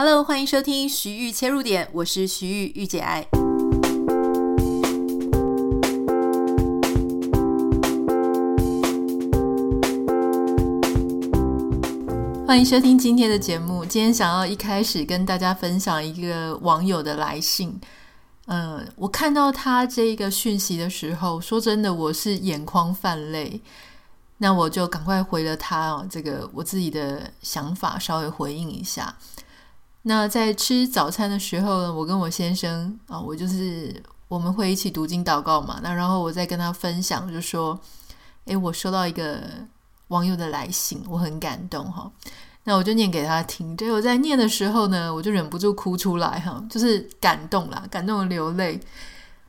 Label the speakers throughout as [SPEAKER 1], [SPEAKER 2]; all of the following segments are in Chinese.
[SPEAKER 1] Hello，欢迎收听徐玉切入点，我是徐玉玉姐爱。欢迎收听今天的节目。今天想要一开始跟大家分享一个网友的来信。嗯、我看到他这个讯息的时候，说真的，我是眼眶泛泪。那我就赶快回了他哦，这个我自己的想法稍微回应一下。那在吃早餐的时候呢，我跟我先生啊，我就是我们会一起读经祷告嘛。那然后我再跟他分享，就说：“诶，我收到一个网友的来信，我很感动哈。”那我就念给他听。结果在念的时候呢，我就忍不住哭出来哈，就是感动啦，感动的流泪。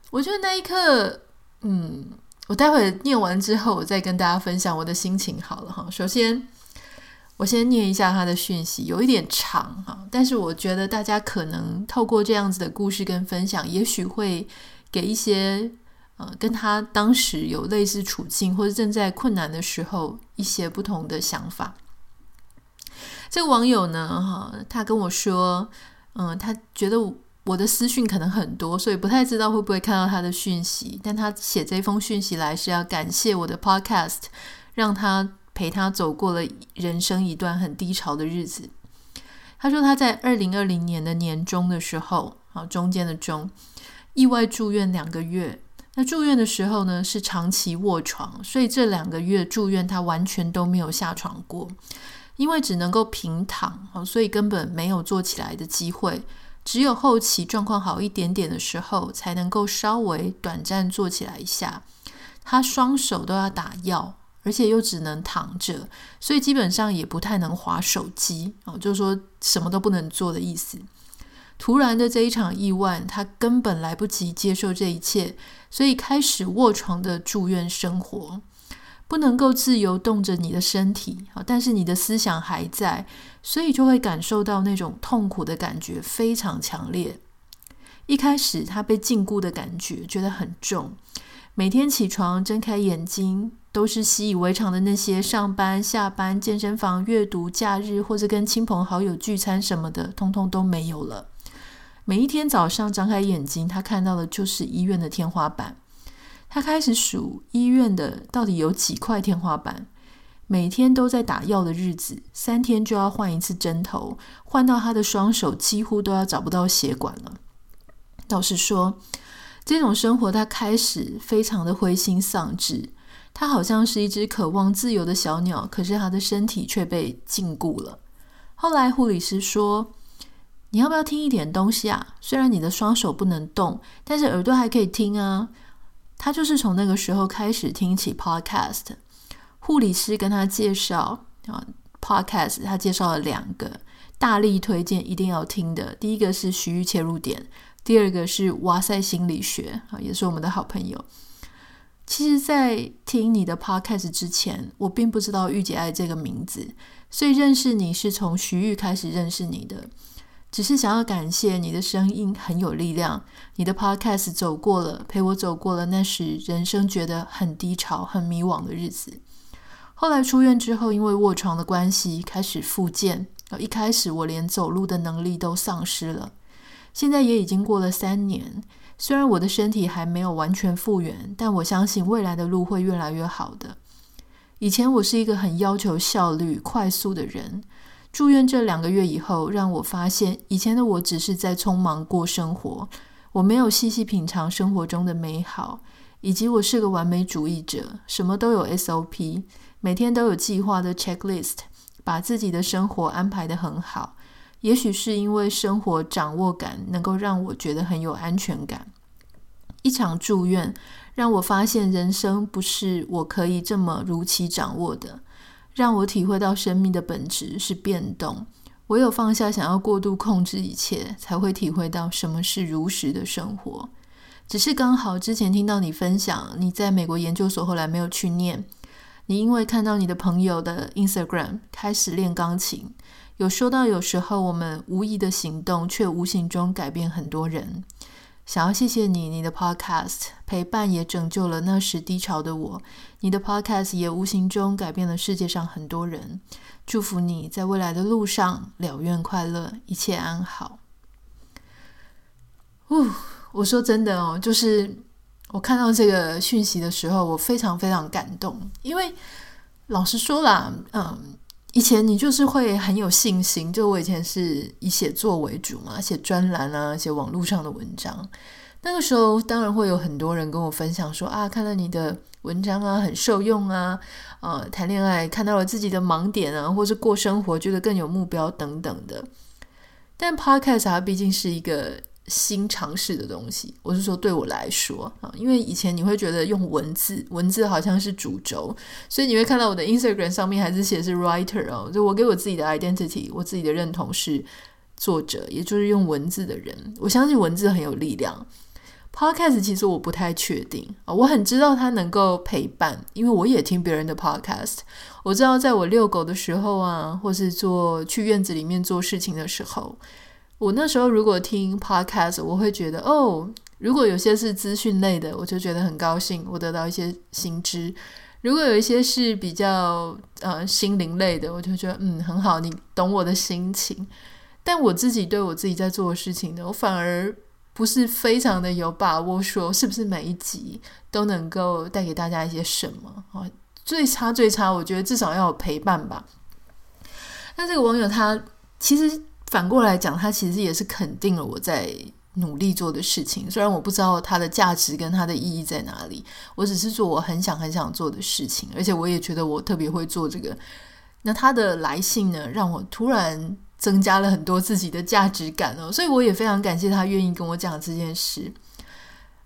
[SPEAKER 1] 我觉得那一刻，嗯，我待会念完之后，我再跟大家分享我的心情好了哈。首先。我先念一下他的讯息，有一点长哈，但是我觉得大家可能透过这样子的故事跟分享，也许会给一些呃跟他当时有类似处境或者正在困难的时候一些不同的想法。这个网友呢，哈，他跟我说，嗯，他觉得我的私讯可能很多，所以不太知道会不会看到他的讯息，但他写这封讯息来是要感谢我的 Podcast，让他。陪他走过了人生一段很低潮的日子。他说他在二零二零年的年中的时候，啊，中间的中，意外住院两个月。那住院的时候呢，是长期卧床，所以这两个月住院他完全都没有下床过，因为只能够平躺，所以根本没有坐起来的机会。只有后期状况好一点点的时候，才能够稍微短暂坐起来一下。他双手都要打药。而且又只能躺着，所以基本上也不太能划手机哦，就是说什么都不能做的意思。突然的这一场意外，他根本来不及接受这一切，所以开始卧床的住院生活，不能够自由动着你的身体啊，但是你的思想还在，所以就会感受到那种痛苦的感觉非常强烈。一开始他被禁锢的感觉觉得很重，每天起床睁开眼睛。都是习以为常的那些上班、下班、健身房、阅读、假日或者跟亲朋好友聚餐什么的，通通都没有了。每一天早上张开眼睛，他看到的就是医院的天花板。他开始数医院的到底有几块天花板。每天都在打药的日子，三天就要换一次针头，换到他的双手几乎都要找不到血管了。老实说，这种生活他开始非常的灰心丧志。他好像是一只渴望自由的小鸟，可是他的身体却被禁锢了。后来护理师说：“你要不要听一点东西啊？虽然你的双手不能动，但是耳朵还可以听啊。”他就是从那个时候开始听起 podcast。护理师跟他介绍啊，podcast，他介绍了两个，大力推荐一定要听的。第一个是徐玉切入点，第二个是哇塞心理学啊，也是我们的好朋友。其实，在听你的 podcast 之前，我并不知道御姐爱这个名字，所以认识你是从徐玉开始认识你的。只是想要感谢你的声音很有力量，你的 podcast 走过了，陪我走过了那时人生觉得很低潮、很迷惘的日子。后来出院之后，因为卧床的关系，开始复健。一开始我连走路的能力都丧失了，现在也已经过了三年。虽然我的身体还没有完全复原，但我相信未来的路会越来越好的。以前我是一个很要求效率、快速的人。住院这两个月以后，让我发现以前的我只是在匆忙过生活，我没有细细品尝生活中的美好，以及我是个完美主义者，什么都有 SOP，每天都有计划的 checklist，把自己的生活安排得很好。也许是因为生活掌握感能够让我觉得很有安全感。一场住院让我发现人生不是我可以这么如期掌握的，让我体会到生命的本质是变动。唯有放下想要过度控制一切，才会体会到什么是如实的生活。只是刚好之前听到你分享你在美国研究所，后来没有去念。你因为看到你的朋友的 Instagram 开始练钢琴。有说到，有时候我们无意的行动，却无形中改变很多人。想要谢谢你，你的 Podcast 陪伴也拯救了那时低潮的我，你的 Podcast 也无形中改变了世界上很多人。祝福你在未来的路上了愿快乐，一切安好。哦，我说真的哦，就是我看到这个讯息的时候，我非常非常感动，因为老实说啦，嗯。以前你就是会很有信心，就我以前是以写作为主嘛，写专栏啊，写网络上的文章。那个时候当然会有很多人跟我分享说啊，看了你的文章啊，很受用啊，呃，谈恋爱看到了自己的盲点啊，或是过生活觉得更有目标等等的。但 Podcast 它毕竟是一个。新尝试的东西，我是说对我来说啊，因为以前你会觉得用文字，文字好像是主轴，所以你会看到我的 Instagram 上面还是写是 writer 哦，就我给我自己的 identity，我自己的认同是作者，也就是用文字的人。我相信文字很有力量。Podcast 其实我不太确定啊，我很知道它能够陪伴，因为我也听别人的 Podcast，我知道在我遛狗的时候啊，或是做去院子里面做事情的时候。我那时候如果听 podcast，我会觉得哦，如果有些是资讯类的，我就觉得很高兴，我得到一些新知；如果有一些是比较呃心灵类的，我就觉得嗯很好，你懂我的心情。但我自己对我自己在做的事情呢，我反而不是非常的有把握，说是不是每一集都能够带给大家一些什么啊？最差最差，我觉得至少要有陪伴吧。那这个网友他其实。反过来讲，他其实也是肯定了我在努力做的事情。虽然我不知道它的价值跟它的意义在哪里，我只是做我很想很想做的事情，而且我也觉得我特别会做这个。那他的来信呢，让我突然增加了很多自己的价值感哦，所以我也非常感谢他愿意跟我讲这件事。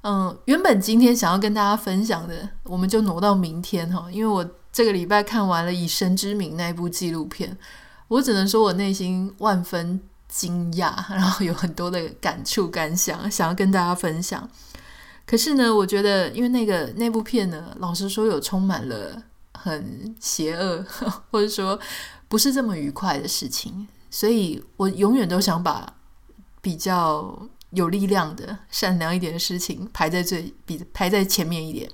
[SPEAKER 1] 嗯，原本今天想要跟大家分享的，我们就挪到明天哈，因为我这个礼拜看完了《以神之名》那部纪录片。我只能说，我内心万分惊讶，然后有很多的感触感想，想要跟大家分享。可是呢，我觉得，因为那个那部片呢，老实说，有充满了很邪恶，或者说不是这么愉快的事情，所以我永远都想把比较有力量的、善良一点的事情排在最比排在前面一点。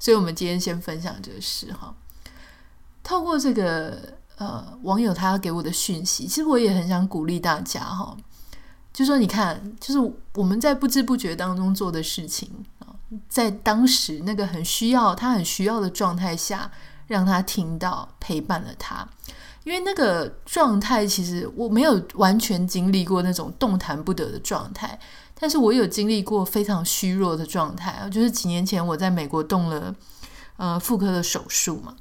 [SPEAKER 1] 所以，我们今天先分享这个事哈，透过这个。呃，网友他要给我的讯息，其实我也很想鼓励大家哈，就说你看，就是我们在不知不觉当中做的事情啊，在当时那个很需要他很需要的状态下，让他听到陪伴了他，因为那个状态其实我没有完全经历过那种动弹不得的状态，但是我有经历过非常虚弱的状态啊，就是几年前我在美国动了呃妇科的手术嘛，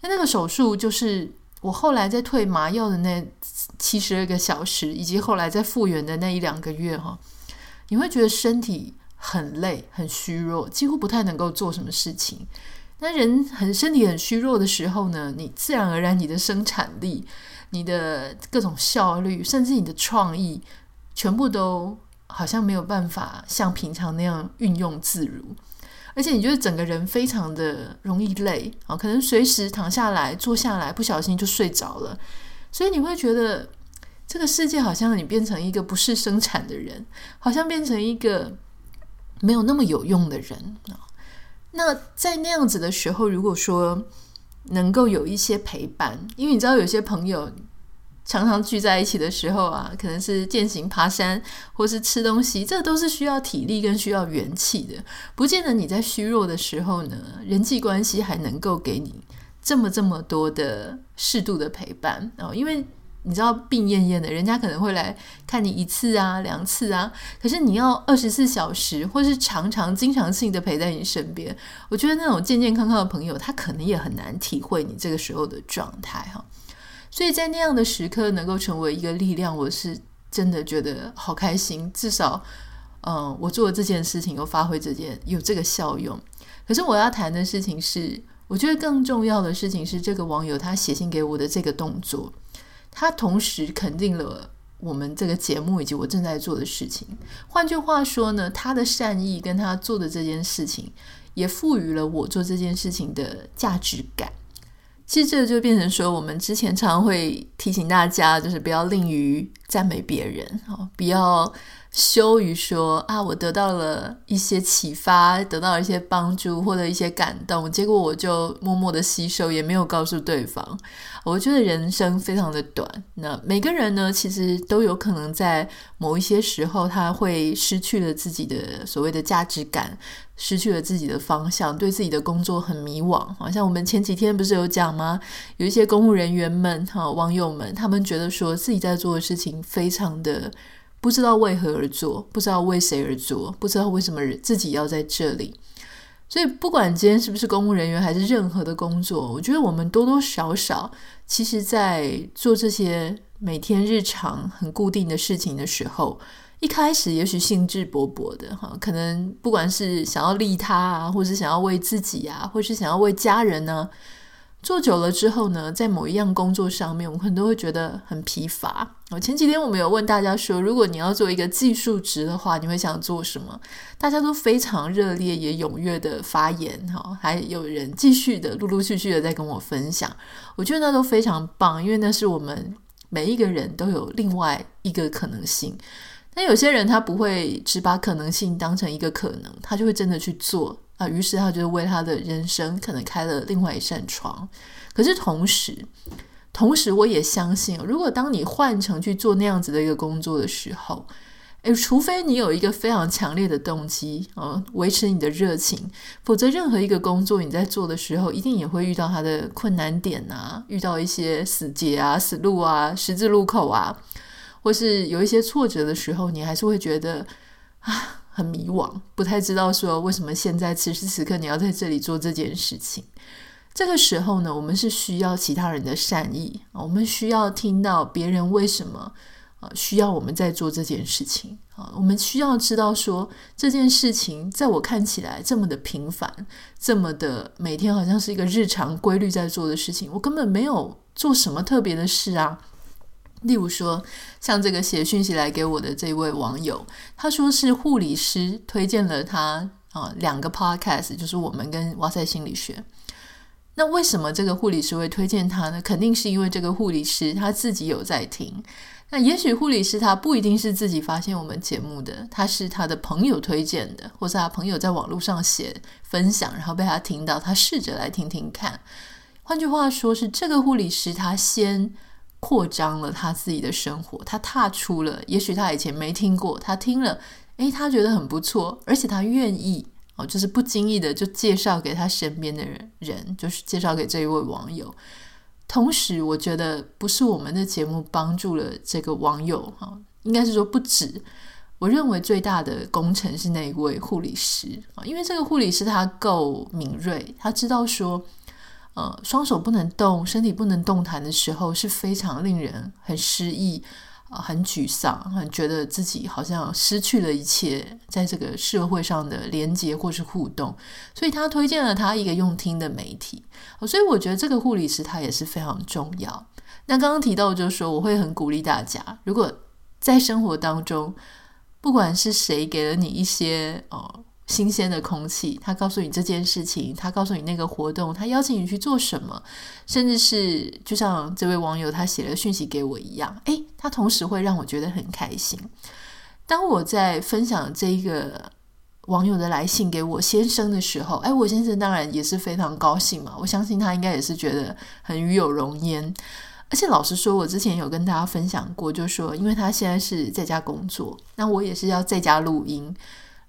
[SPEAKER 1] 那那个手术就是。我后来在退麻药的那七十二个小时，以及后来在复原的那一两个月，哈，你会觉得身体很累、很虚弱，几乎不太能够做什么事情。那人很身体很虚弱的时候呢，你自然而然你的生产力、你的各种效率，甚至你的创意，全部都好像没有办法像平常那样运用自如。而且你就是整个人非常的容易累啊，可能随时躺下来、坐下来，不小心就睡着了。所以你会觉得这个世界好像你变成一个不是生产的人，好像变成一个没有那么有用的人啊。那在那样子的时候，如果说能够有一些陪伴，因为你知道有些朋友。常常聚在一起的时候啊，可能是健行、爬山，或是吃东西，这都是需要体力跟需要元气的。不见得你在虚弱的时候呢，人际关系还能够给你这么这么多的适度的陪伴哦。因为你知道病恹恹的，人家可能会来看你一次啊、两次啊，可是你要二十四小时，或是常常、经常性的陪在你身边。我觉得那种健健康康的朋友，他可能也很难体会你这个时候的状态哈。所以在那样的时刻能够成为一个力量，我是真的觉得好开心。至少，嗯，我做的这件事情有发挥这件有这个效用。可是我要谈的事情是，我觉得更重要的事情是，这个网友他写信给我的这个动作，他同时肯定了我们这个节目以及我正在做的事情。换句话说呢，他的善意跟他做的这件事情，也赋予了我做这件事情的价值感。其实这个就变成说，我们之前常常会提醒大家，就是不要吝于赞美别人哦，不要羞于说啊，我得到了一些启发，得到了一些帮助或者一些感动，结果我就默默的吸收，也没有告诉对方。我觉得人生非常的短，那每个人呢，其实都有可能在某一些时候，他会失去了自己的所谓的价值感，失去了自己的方向，对自己的工作很迷惘。好像我们前几天不是有讲吗？有一些公务人员们哈，网友们，他们觉得说自己在做的事情非常的不知道为何而做，不知道为谁而做，不知道为什么自己要在这里。所以，不管今天是不是公务人员，还是任何的工作，我觉得我们多多少少，其实，在做这些每天日常很固定的事情的时候，一开始也许兴致勃勃的哈，可能不管是想要利他啊，或是想要为自己啊，或是想要为家人呢。做久了之后呢，在某一样工作上面，我们可能都会觉得很疲乏。我前几天我们有问大家说，如果你要做一个技术职的话，你会想做什么？大家都非常热烈也踊跃的发言哈，还有人继续的陆陆续续的在跟我分享。我觉得那都非常棒，因为那是我们每一个人都有另外一个可能性。那有些人他不会只把可能性当成一个可能，他就会真的去做。啊，于是他就为他的人生可能开了另外一扇窗。可是同时，同时我也相信，如果当你换成去做那样子的一个工作的时候，诶，除非你有一个非常强烈的动机啊，维持你的热情，否则任何一个工作你在做的时候，一定也会遇到它的困难点啊，遇到一些死结啊、死路啊、十字路口啊，或是有一些挫折的时候，你还是会觉得啊。很迷惘，不太知道说为什么现在此时此刻你要在这里做这件事情。这个时候呢，我们是需要其他人的善意，我们需要听到别人为什么呃需要我们在做这件事情啊。我们需要知道说这件事情在我看起来这么的平凡，这么的每天好像是一个日常规律在做的事情，我根本没有做什么特别的事啊。例如说，像这个写讯息来给我的这位网友，他说是护理师推荐了他啊两个 podcast，就是我们跟哇塞心理学。那为什么这个护理师会推荐他呢？肯定是因为这个护理师他自己有在听。那也许护理师他不一定是自己发现我们节目的，他是他的朋友推荐的，或是他朋友在网络上写分享，然后被他听到，他试着来听听看。换句话说，是这个护理师他先。扩张了他自己的生活，他踏出了，也许他以前没听过，他听了，诶，他觉得很不错，而且他愿意哦，就是不经意的就介绍给他身边的人，人就是介绍给这一位网友。同时，我觉得不是我们的节目帮助了这个网友哈，应该是说不止。我认为最大的功臣是那一位护理师啊，因为这个护理师他够敏锐，他知道说。呃，双手不能动，身体不能动弹的时候，是非常令人很失意、呃、很沮丧，很觉得自己好像失去了一切在这个社会上的连接或是互动。所以他推荐了他一个用听的媒体。所以我觉得这个护理师他也是非常重要。那刚刚提到就是说，我会很鼓励大家，如果在生活当中，不管是谁给了你一些呃。新鲜的空气，他告诉你这件事情，他告诉你那个活动，他邀请你去做什么，甚至是就像这位网友他写了讯息给我一样，诶，他同时会让我觉得很开心。当我在分享这一个网友的来信给我先生的时候，诶，我先生当然也是非常高兴嘛，我相信他应该也是觉得很与有荣焉。而且老实说，我之前有跟大家分享过，就说因为他现在是在家工作，那我也是要在家录音。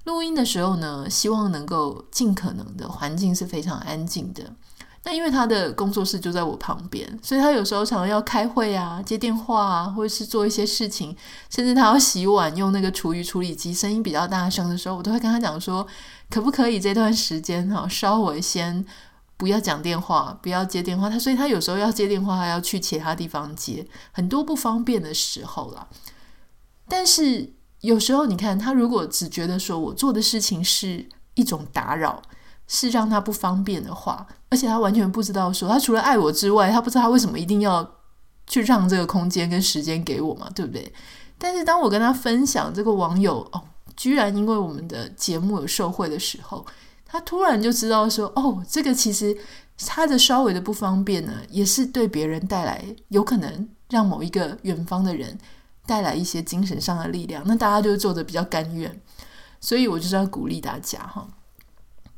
[SPEAKER 1] 录音的时候呢，希望能够尽可能的环境是非常安静的。那因为他的工作室就在我旁边，所以他有时候常常要开会啊、接电话啊，或者是做一些事情，甚至他要洗碗用那个厨余处理机，声音比较大声的时候，我都会跟他讲说，可不可以这段时间哈，稍微先不要讲电话，不要接电话。他所以他有时候要接电话，还要去其他地方接，很多不方便的时候啦。但是。有时候，你看他如果只觉得说我做的事情是一种打扰，是让他不方便的话，而且他完全不知道说他除了爱我之外，他不知道他为什么一定要去让这个空间跟时间给我嘛，对不对？但是当我跟他分享这个网友哦，居然因为我们的节目有受惠的时候，他突然就知道说哦，这个其实他的稍微的不方便呢，也是对别人带来有可能让某一个远方的人。带来一些精神上的力量，那大家就做得比较甘愿。所以我就是要鼓励大家哈，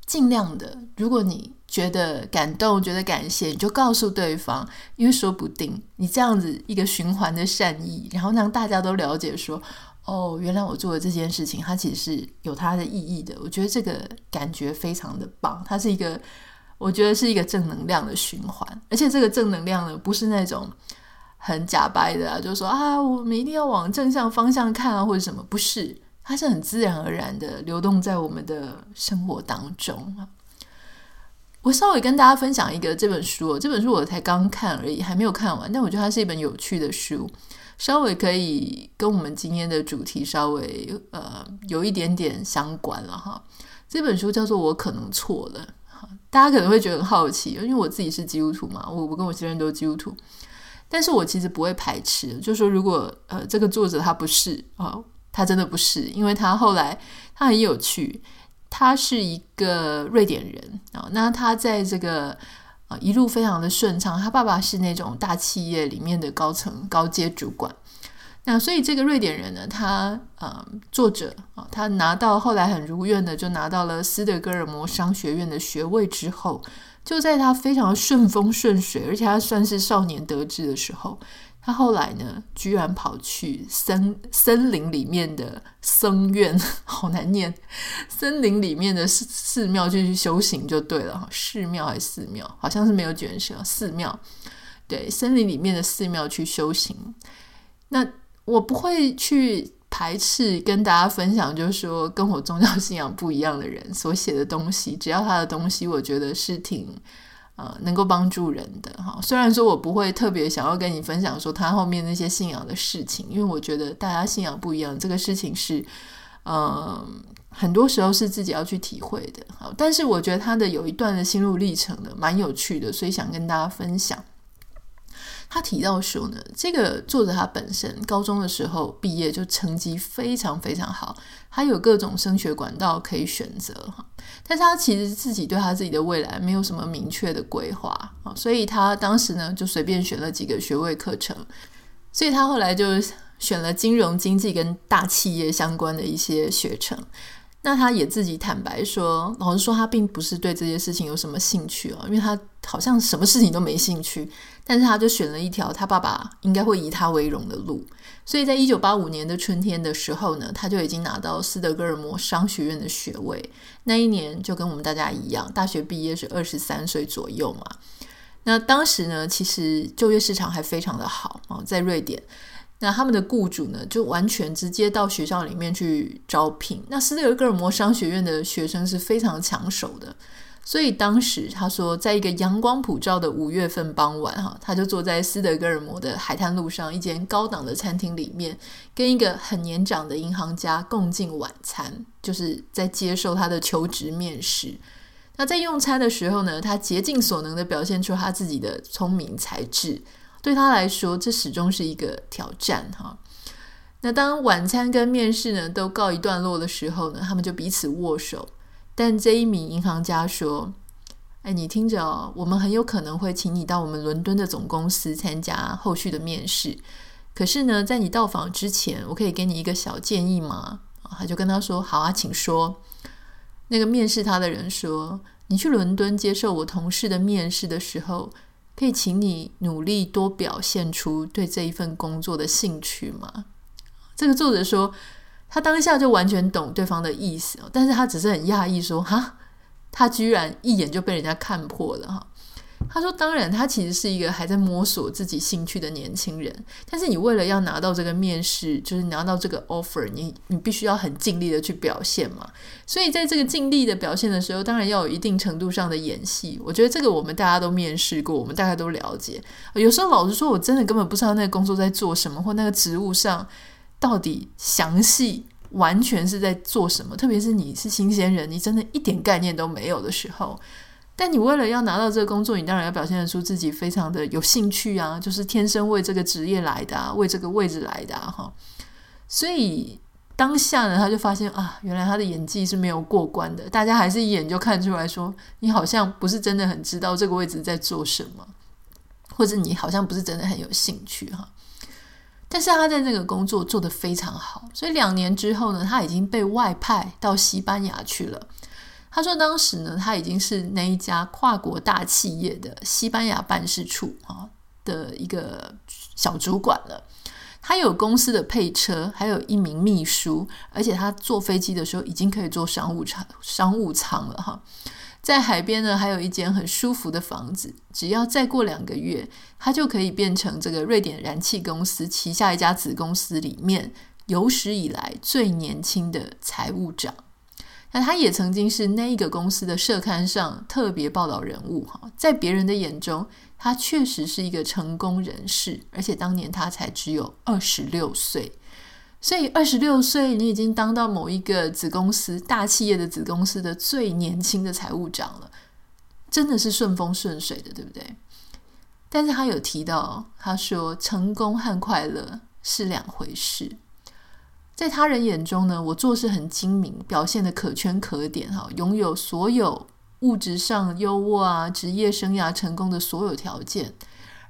[SPEAKER 1] 尽量的，如果你觉得感动、觉得感谢，你就告诉对方，因为说不定你这样子一个循环的善意，然后让大家都了解说，哦，原来我做的这件事情，它其实是有它的意义的。我觉得这个感觉非常的棒，它是一个，我觉得是一个正能量的循环，而且这个正能量呢，不是那种很假掰的啊，就说啊，我们一定要往正向方向看啊，或者什么，不是。它是很自然而然的流动在我们的生活当中啊。我稍微跟大家分享一个这本书，这本书我才刚看而已，还没有看完。但我觉得它是一本有趣的书，稍微可以跟我们今天的主题稍微呃有一点点相关了哈。这本书叫做《我可能错了》，大家可能会觉得很好奇，因为我自己是基督徒嘛，我我跟我先生都是基督徒，但是我其实不会排斥，就是说如果呃这个作者他不是啊。他真的不是，因为他后来他很有趣，他是一个瑞典人啊。那他在这个啊一路非常的顺畅，他爸爸是那种大企业里面的高层高阶主管。那所以这个瑞典人呢，他呃作者啊，他拿到后来很如愿的就拿到了斯德哥尔摩商学院的学位之后，就在他非常顺风顺水，而且他算是少年得志的时候。他后来呢，居然跑去森森林里面的僧院，好难念，森林里面的寺寺庙去修行就对了，寺庙还是寺庙，好像是没有卷舌，寺庙，对，森林里面的寺庙去修行。那我不会去排斥跟大家分享，就是说跟我宗教信仰不一样的人所写的东西，只要他的东西，我觉得是挺。呃，能够帮助人的哈，虽然说我不会特别想要跟你分享说他后面那些信仰的事情，因为我觉得大家信仰不一样，这个事情是，呃，很多时候是自己要去体会的。好，但是我觉得他的有一段的心路历程呢，蛮有趣的，所以想跟大家分享。他提到说呢，这个作者他本身高中的时候毕业就成绩非常非常好，他有各种升学管道可以选择哈，但是他其实自己对他自己的未来没有什么明确的规划啊，所以他当时呢就随便选了几个学位课程，所以他后来就选了金融经济跟大企业相关的一些学程。那他也自己坦白说，老实说，他并不是对这些事情有什么兴趣哦，因为他好像什么事情都没兴趣。但是他就选了一条他爸爸应该会以他为荣的路，所以在一九八五年的春天的时候呢，他就已经拿到斯德哥尔摩商学院的学位。那一年就跟我们大家一样，大学毕业是二十三岁左右嘛。那当时呢，其实就业市场还非常的好啊，在瑞典。那他们的雇主呢，就完全直接到学校里面去招聘。那斯德哥尔摩商学院的学生是非常抢手的，所以当时他说，在一个阳光普照的五月份傍晚，哈，他就坐在斯德哥尔摩的海滩路上一间高档的餐厅里面，跟一个很年长的银行家共进晚餐，就是在接受他的求职面试。那在用餐的时候呢，他竭尽所能的表现出他自己的聪明才智。对他来说，这始终是一个挑战哈。那当晚餐跟面试呢都告一段落的时候呢，他们就彼此握手。但这一名银行家说：“哎，你听着哦，我们很有可能会请你到我们伦敦的总公司参加后续的面试。可是呢，在你到访之前，我可以给你一个小建议吗？”他就跟他说：“好啊，请说。”那个面试他的人说：“你去伦敦接受我同事的面试的时候。”可以请你努力多表现出对这一份工作的兴趣吗？这个作者说，他当下就完全懂对方的意思，但是他只是很讶异说，哈，他居然一眼就被人家看破了哈。他说：“当然，他其实是一个还在摸索自己兴趣的年轻人。但是你为了要拿到这个面试，就是拿到这个 offer，你你必须要很尽力的去表现嘛。所以在这个尽力的表现的时候，当然要有一定程度上的演戏。我觉得这个我们大家都面试过，我们大概都了解。有时候老实说，我真的根本不知道那个工作在做什么，或那个职务上到底详细完全是在做什么。特别是你是新鲜人，你真的一点概念都没有的时候。”但你为了要拿到这个工作，你当然要表现得出自己非常的有兴趣啊，就是天生为这个职业来的啊，为这个位置来的啊，哈。所以当下呢，他就发现啊，原来他的演技是没有过关的，大家还是一眼就看出来说，你好像不是真的很知道这个位置在做什么，或者你好像不是真的很有兴趣哈。但是他在那个工作做得非常好，所以两年之后呢，他已经被外派到西班牙去了。他说当时呢，他已经是那一家跨国大企业的西班牙办事处啊的一个小主管了。他有公司的配车，还有一名秘书，而且他坐飞机的时候已经可以坐商务舱商务舱了哈。在海边呢，还有一间很舒服的房子。只要再过两个月，他就可以变成这个瑞典燃气公司旗下一家子公司里面有史以来最年轻的财务长。那他也曾经是那一个公司的社刊上特别报道人物哈。在别人的眼中，他确实是一个成功人士，而且当年他才只有二十六岁。所以二十六岁，你已经当到某一个子公司大企业的子公司的最年轻的财务长了，真的是顺风顺水的，对不对？但是他有提到，他说成功和快乐是两回事。在他人眼中呢，我做事很精明，表现得可圈可点，哈，拥有所有物质上优渥啊，职业生涯成功的所有条件，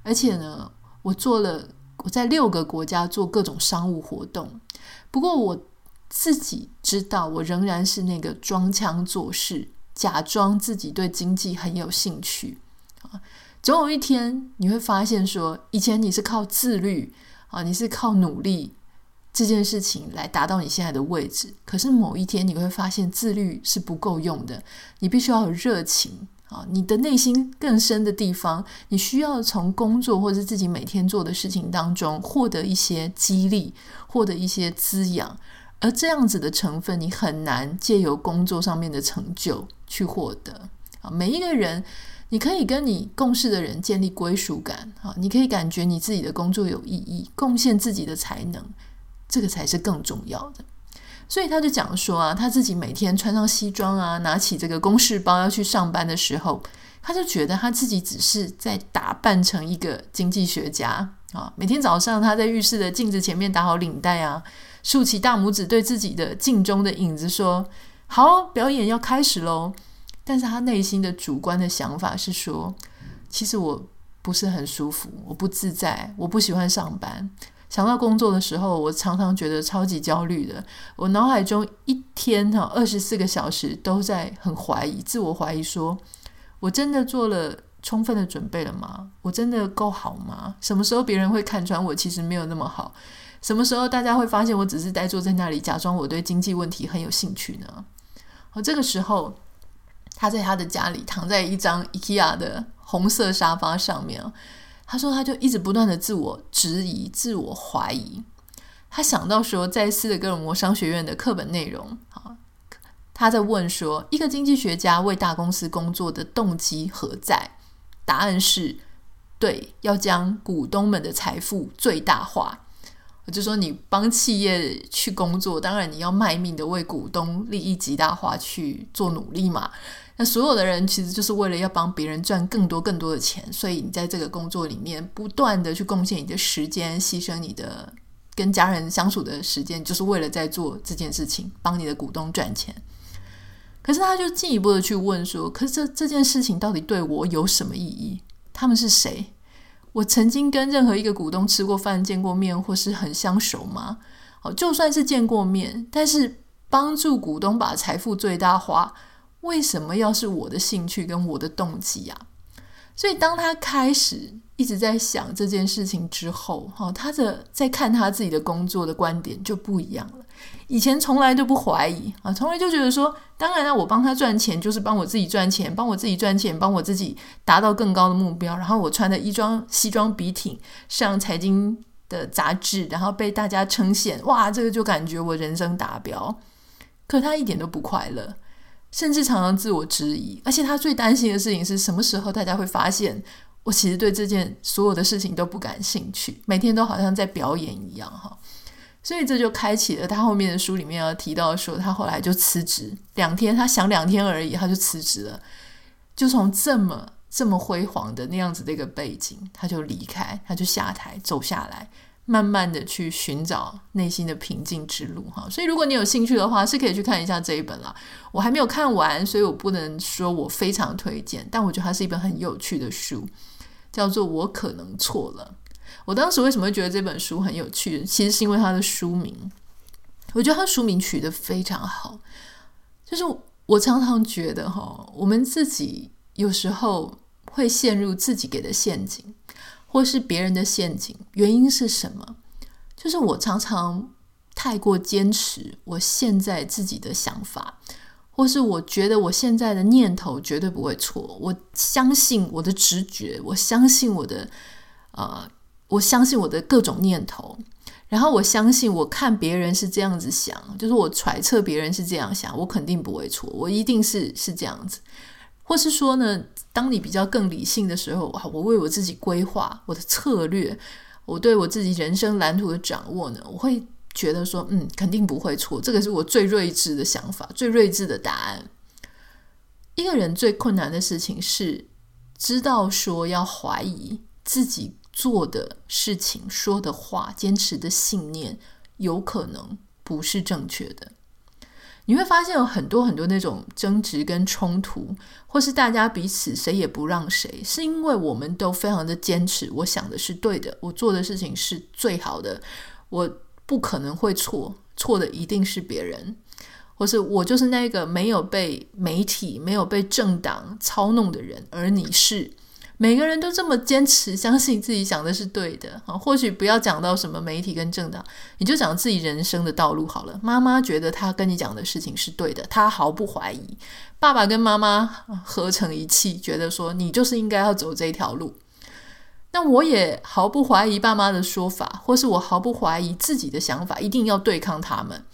[SPEAKER 1] 而且呢，我做了。我在六个国家做各种商务活动，不过我自己知道，我仍然是那个装腔作势、假装自己对经济很有兴趣啊。总有一天你会发现，说以前你是靠自律啊，你是靠努力这件事情来达到你现在的位置。可是某一天你会发现，自律是不够用的，你必须要有热情。啊，你的内心更深的地方，你需要从工作或者自己每天做的事情当中获得一些激励，获得一些滋养。而这样子的成分，你很难借由工作上面的成就去获得。啊，每一个人，你可以跟你共事的人建立归属感。啊，你可以感觉你自己的工作有意义，贡献自己的才能，这个才是更重要的。所以他就讲说啊，他自己每天穿上西装啊，拿起这个公事包要去上班的时候，他就觉得他自己只是在打扮成一个经济学家啊。每天早上他在浴室的镜子前面打好领带啊，竖起大拇指对自己的镜中的影子说：“好，表演要开始喽。”但是他内心的主观的想法是说：“其实我不是很舒服，我不自在，我不喜欢上班。”想到工作的时候，我常常觉得超级焦虑的。我脑海中一天哈二十四个小时都在很怀疑、自我怀疑说，说我真的做了充分的准备了吗？我真的够好吗？什么时候别人会看穿我其实没有那么好？什么时候大家会发现我只是呆坐在那里，假装我对经济问题很有兴趣呢？而这个时候，他在他的家里躺在一张 IKEA 的红色沙发上面。他说，他就一直不断的自我质疑、自我怀疑。他想到说，在斯德哥尔摩商学院的课本内容，他在问说，一个经济学家为大公司工作的动机何在？答案是，对，要将股东们的财富最大化。我就说你帮企业去工作，当然你要卖命的为股东利益极大化去做努力嘛。那所有的人其实就是为了要帮别人赚更多更多的钱，所以你在这个工作里面不断的去贡献你的时间，牺牲你的跟家人相处的时间，就是为了在做这件事情，帮你的股东赚钱。可是他就进一步的去问说：“可是这这件事情到底对我有什么意义？他们是谁？”我曾经跟任何一个股东吃过饭、见过面，或是很相熟吗？哦，就算是见过面，但是帮助股东把财富最大化，为什么要是我的兴趣跟我的动机啊？所以当他开始一直在想这件事情之后，哈，他的在看他自己的工作的观点就不一样了。以前从来都不怀疑啊，从来就觉得说，当然了，我帮他赚钱就是帮我自己赚钱，帮我自己赚钱，帮我自己达到更高的目标。然后我穿的衣装西装笔挺上财经的杂志，然后被大家称羡，哇，这个就感觉我人生达标。可他一点都不快乐，甚至常常自我质疑。而且他最担心的事情是什么时候大家会发现我其实对这件所有的事情都不感兴趣，每天都好像在表演一样，哈。所以这就开启了他后面的书里面要提到说，他后来就辞职，两天他想两天而已，他就辞职了，就从这么这么辉煌的那样子的一个背景，他就离开，他就下台走下来，慢慢的去寻找内心的平静之路哈。所以如果你有兴趣的话，是可以去看一下这一本啦。我还没有看完，所以我不能说我非常推荐，但我觉得它是一本很有趣的书，叫做《我可能错了》。我当时为什么会觉得这本书很有趣？其实是因为它的书名，我觉得它书名取得非常好。就是我常常觉得哈，我们自己有时候会陷入自己给的陷阱，或是别人的陷阱，原因是什么？就是我常常太过坚持我现在自己的想法。或是我觉得我现在的念头绝对不会错，我相信我的直觉，我相信我的，呃，我相信我的各种念头，然后我相信我看别人是这样子想，就是我揣测别人是这样想，我肯定不会错，我一定是是这样子。或是说呢，当你比较更理性的时候，我为我自己规划我的策略，我对我自己人生蓝图的掌握呢，我会。觉得说，嗯，肯定不会错，这个是我最睿智的想法，最睿智的答案。一个人最困难的事情是，知道说要怀疑自己做的事情、说的话、坚持的信念，有可能不是正确的。你会发现有很多很多那种争执跟冲突，或是大家彼此谁也不让谁，是因为我们都非常的坚持，我想的是对的，我做的事情是最好的，我。不可能会错，错的一定是别人，或是我就是那个没有被媒体、没有被政党操弄的人，而你是。每个人都这么坚持，相信自己想的是对的啊。或许不要讲到什么媒体跟政党，你就讲自己人生的道路好了。妈妈觉得她跟你讲的事情是对的，她毫不怀疑。爸爸跟妈妈合成一气，觉得说你就是应该要走这条路。那我也毫不怀疑爸妈的说法，或是我毫不怀疑自己的想法，一定要对抗他们。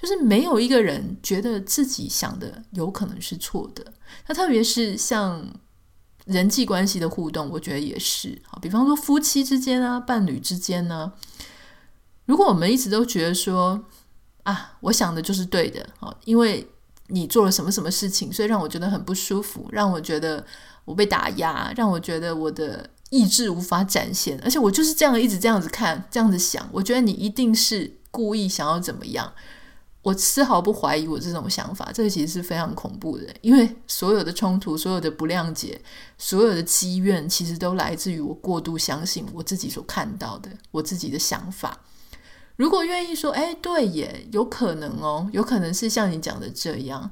[SPEAKER 1] 就是没有一个人觉得自己想的有可能是错的。那特别是像人际关系的互动，我觉得也是。好，比方说夫妻之间啊，伴侣之间呢，如果我们一直都觉得说啊，我想的就是对的，好，因为你做了什么什么事情，所以让我觉得很不舒服，让我觉得我被打压，让我觉得我的。意志无法展现，而且我就是这样一直这样子看，这样子想。我觉得你一定是故意想要怎么样，我丝毫不怀疑我这种想法。这个其实是非常恐怖的，因为所有的冲突、所有的不谅解、所有的积怨，其实都来自于我过度相信我自己所看到的，我自己的想法。如果愿意说，哎，对耶，有可能哦，有可能是像你讲的这样，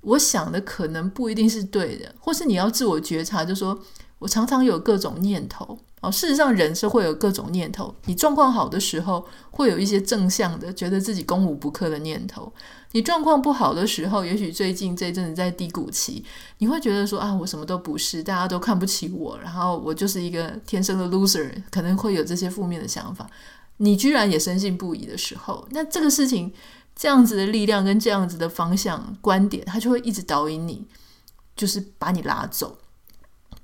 [SPEAKER 1] 我想的可能不一定是对的，或是你要自我觉察，就说。我常常有各种念头哦，事实上人是会有各种念头。你状况好的时候，会有一些正向的，觉得自己攻无不克的念头；你状况不好的时候，也许最近这阵子在低谷期，你会觉得说啊，我什么都不是，大家都看不起我，然后我就是一个天生的 loser，可能会有这些负面的想法。你居然也深信不疑的时候，那这个事情这样子的力量跟这样子的方向观点，它就会一直导引你，就是把你拉走。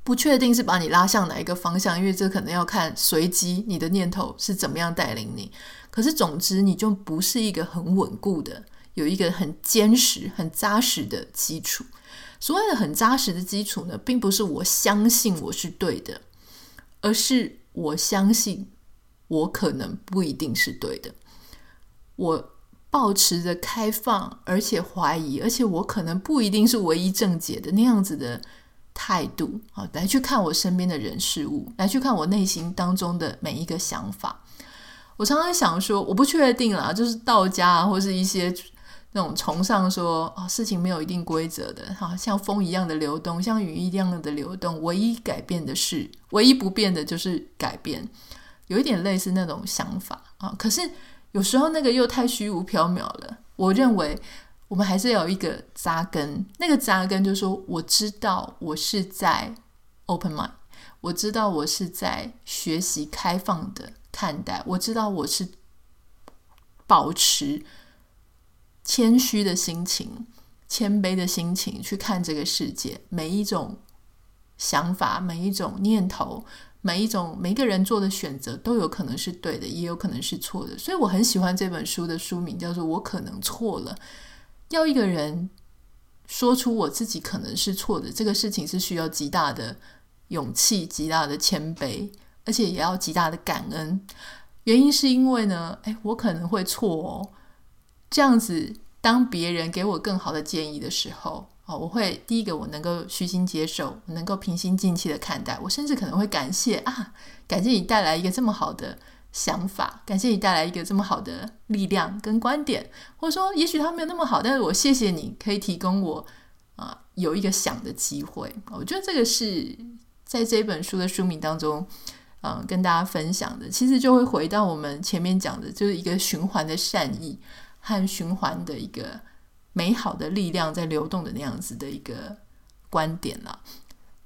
[SPEAKER 1] 不确定是把你拉向哪一个方向，因为这可能要看随机你的念头是怎么样带领你。可是总之，你就不是一个很稳固的，有一个很坚实、很扎实的基础。所谓的很扎实的基础呢，并不是我相信我是对的，而是我相信我可能不一定是对的。我抱持着开放，而且怀疑，而且我可能不一定是唯一正解的那样子的。态度啊，来去看我身边的人事物，来去看我内心当中的每一个想法。我常常想说，我不确定啦，就是道家啊，或是一些那种崇尚说啊，事情没有一定规则的，哈，像风一样的流动，像雨一样的流动，唯一改变的是，唯一不变的就是改变，有一点类似那种想法啊。可是有时候那个又太虚无缥缈了，我认为。我们还是要有一个扎根，那个扎根就是说，我知道我是在 open mind，我知道我是在学习开放的看待，我知道我是保持谦虚的心情、谦卑的心情去看这个世界，每一种想法、每一种念头、每一种每一个人做的选择都有可能是对的，也有可能是错的。所以我很喜欢这本书的书名，叫做《我可能错了》。要一个人说出我自己可能是错的，这个事情是需要极大的勇气、极大的谦卑，而且也要极大的感恩。原因是因为呢，诶，我可能会错哦。这样子，当别人给我更好的建议的时候，哦，我会第一个我能够虚心接受，能够平心静气的看待，我甚至可能会感谢啊，感谢你带来一个这么好的想法，感谢你带来一个这么好的力量跟观点，或者说也许他没有那么好，但是我谢谢你可以提供我啊、有一个想的机会。我觉得这个是在这本书的书名当中，嗯、跟大家分享的，其实就会回到我们前面讲的，就是一个循环的善意和循环的一个。美好的力量在流动的那样子的一个观点了，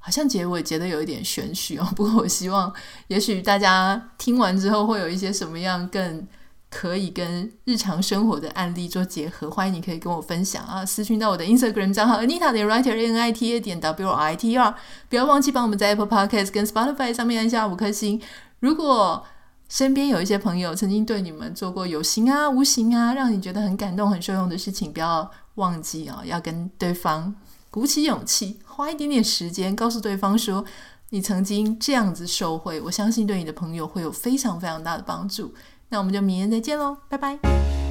[SPEAKER 1] 好像结尾觉得有一点玄虚哦。不过我希望，也许大家听完之后会有一些什么样更可以跟日常生活的案例做结合。欢迎你可以跟我分享啊，私讯到我的 Instagram 账号 Anita 点 Writer A N I T A 点 W I T R。不要忘记帮我们在 Apple Podcast 跟 Spotify 上面按下五颗星。如果身边有一些朋友曾经对你们做过有形啊、无形啊，让你觉得很感动、很受用的事情，不要忘记、哦，要跟对方鼓起勇气，花一点点时间，告诉对方说你曾经这样子受贿。我相信对你的朋友会有非常非常大的帮助。那我们就明天再见喽，拜拜。